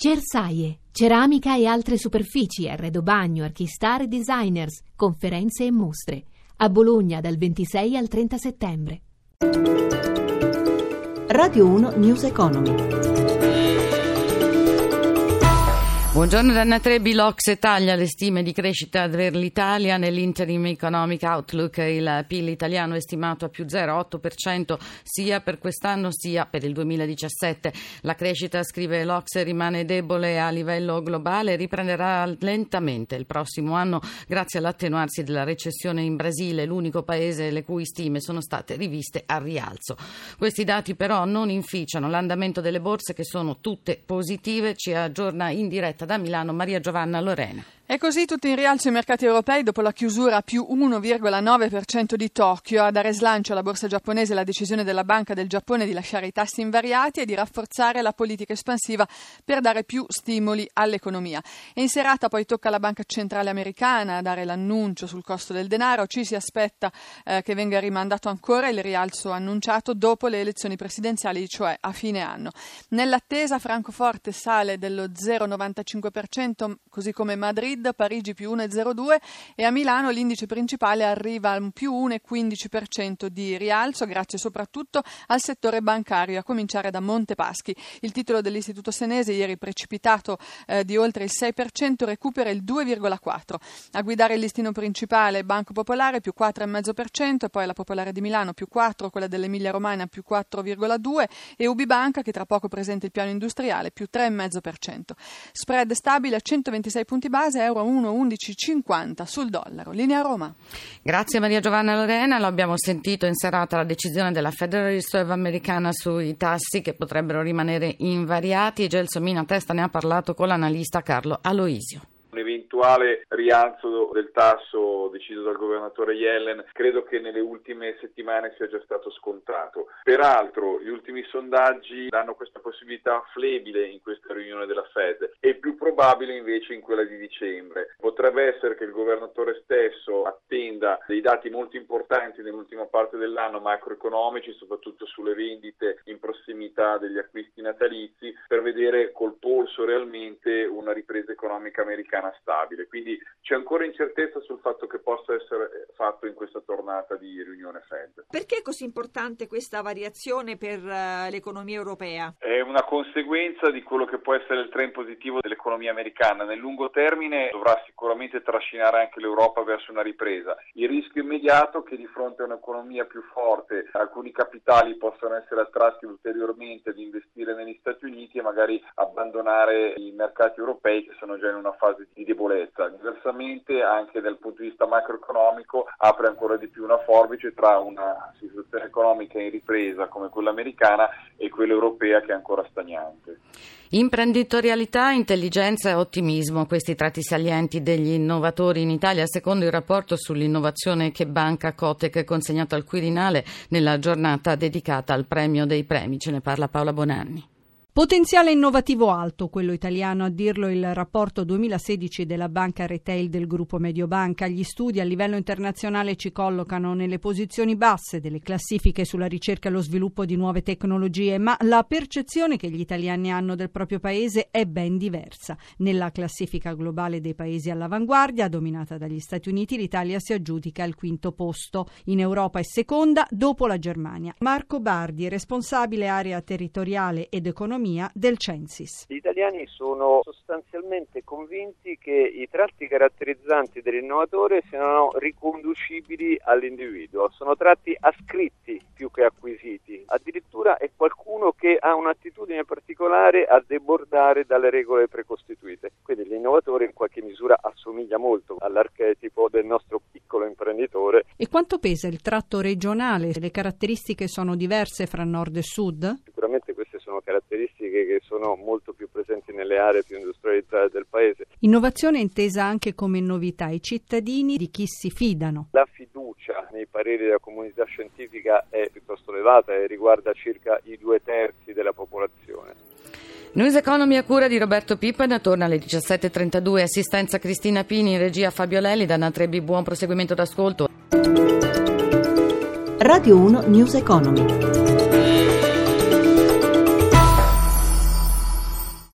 Cersaie, ceramica e altre superfici, arredo bagno, archistar e designers, conferenze e mostre. A Bologna dal 26 al 30 settembre. Radio 1 News Economy. Buongiorno Danna Trebi, l'Ocse taglia le stime di crescita per l'Italia nell'Interim Economic Outlook. Il PIL italiano è stimato a più 0,8% sia per quest'anno sia per il 2017. La crescita, scrive l'Ocse, rimane debole a livello globale e riprenderà lentamente il prossimo anno grazie all'attenuarsi della recessione in Brasile, l'unico paese le cui stime sono state riviste a rialzo. Questi dati però non inficiano l'andamento delle borse che sono tutte positive, ci aggiorna in diretta da Milano Maria Giovanna Lorena. E così tutti in rialzo i mercati europei dopo la chiusura a più 1,9% di Tokyo. A dare slancio alla borsa giapponese la decisione della Banca del Giappone di lasciare i tassi invariati e di rafforzare la politica espansiva per dare più stimoli all'economia. E in serata poi tocca alla Banca Centrale Americana a dare l'annuncio sul costo del denaro. Ci si aspetta eh, che venga rimandato ancora il rialzo annunciato dopo le elezioni presidenziali, cioè a fine anno. Nell'attesa Francoforte sale dello 0,95%, così come Madrid Madrid, Parigi più 1,02 e a Milano l'indice principale arriva a più 1,15% di rialzo grazie soprattutto al settore bancario, a cominciare da Montepaschi. Il titolo dell'Istituto Senese ieri precipitato eh, di oltre il 6% recupera il 2,4%. A guidare il listino principale Banco Popolare più 4,5%, poi la Popolare di Milano più 4%, quella dell'Emilia Romagna più 4,2% e Ubibanca che tra poco presenta il piano industriale più 3,5%. Spread stabile a 126 punti base euro 1,1150 sul dollaro. Linea Roma. Grazie Maria Giovanna Lorena, lo abbiamo sentito in serata la decisione della Federal Reserve americana sui tassi che potrebbero rimanere invariati. Gelsomina Testa ne ha parlato con l'analista Carlo Aloisio un eventuale rialzo del tasso deciso dal governatore Yellen credo che nelle ultime settimane sia già stato scontato. Peraltro gli ultimi sondaggi danno questa possibilità flebile in questa riunione della Fed e più probabile invece in quella di dicembre. Potrebbe essere che il governatore stesso attenda dei dati molto importanti nell'ultima parte dell'anno macroeconomici, soprattutto sulle vendite in prossimità degli acquisti natalizi, per vedere col polso realmente una ripresa economica americana stabile, quindi c'è ancora incertezza sul fatto che possa essere fatto in questa tornata di riunione Fed. Perché è così importante questa variazione per uh, l'economia europea? È una conseguenza di quello che può essere il trend positivo dell'economia americana. Nel lungo termine dovrà sicuramente trascinare anche l'Europa verso una ripresa. Il rischio immediato che di fronte a un'economia più forte alcuni capitali possano essere attratti ulteriormente ad investire negli Stati Uniti e magari abbandonare i mercati europei che sono già in una fase di debolezza. Diversamente anche dal punto di vista macroeconomico apre ancora di più una forbice tra una situazione economica in ripresa come quella americana e quella europea che è ancora stagnante. Imprenditorialità, intelligenza e ottimismo, questi tratti salienti degli innovatori in Italia, secondo il rapporto sull'innovazione che Banca Cotec consegnato al Quirinale nella giornata dedicata al premio dei premi. Ce ne parla Paola Bonanni. Potenziale innovativo alto, quello italiano a dirlo il rapporto 2016 della banca retail del gruppo Mediobanca. Gli studi a livello internazionale ci collocano nelle posizioni basse delle classifiche sulla ricerca e lo sviluppo di nuove tecnologie, ma la percezione che gli italiani hanno del proprio paese è ben diversa. Nella classifica globale dei paesi all'avanguardia, dominata dagli Stati Uniti, l'Italia si aggiudica al quinto posto. In Europa è seconda dopo la Germania. Marco Bardi, responsabile area territoriale ed economia economia del Censis. Gli italiani sono sostanzialmente convinti che i tratti caratterizzanti dell'innovatore siano riconducibili all'individuo, sono tratti ascritti più che acquisiti. Addirittura è qualcuno che ha un'attitudine particolare a debordare dalle regole precostituite. Quindi l'innovatore in qualche misura assomiglia molto all'archetipo del nostro piccolo imprenditore. E quanto pesa il tratto regionale? Le caratteristiche sono diverse fra nord e sud? Sicuramente sono caratteristiche caratteristiche che sono molto più presenti nelle aree più industrializzate del paese. Innovazione intesa anche come novità. I cittadini di chi si fidano? La fiducia nei pareri della comunità scientifica è piuttosto elevata e riguarda circa i due terzi della popolazione. News Economy a cura di Roberto Pippan torna alle 17.32, assistenza Cristina Pini, regia Fabio Lelli, Danna Trebbi, buon proseguimento d'ascolto. Radio 1 News Economy.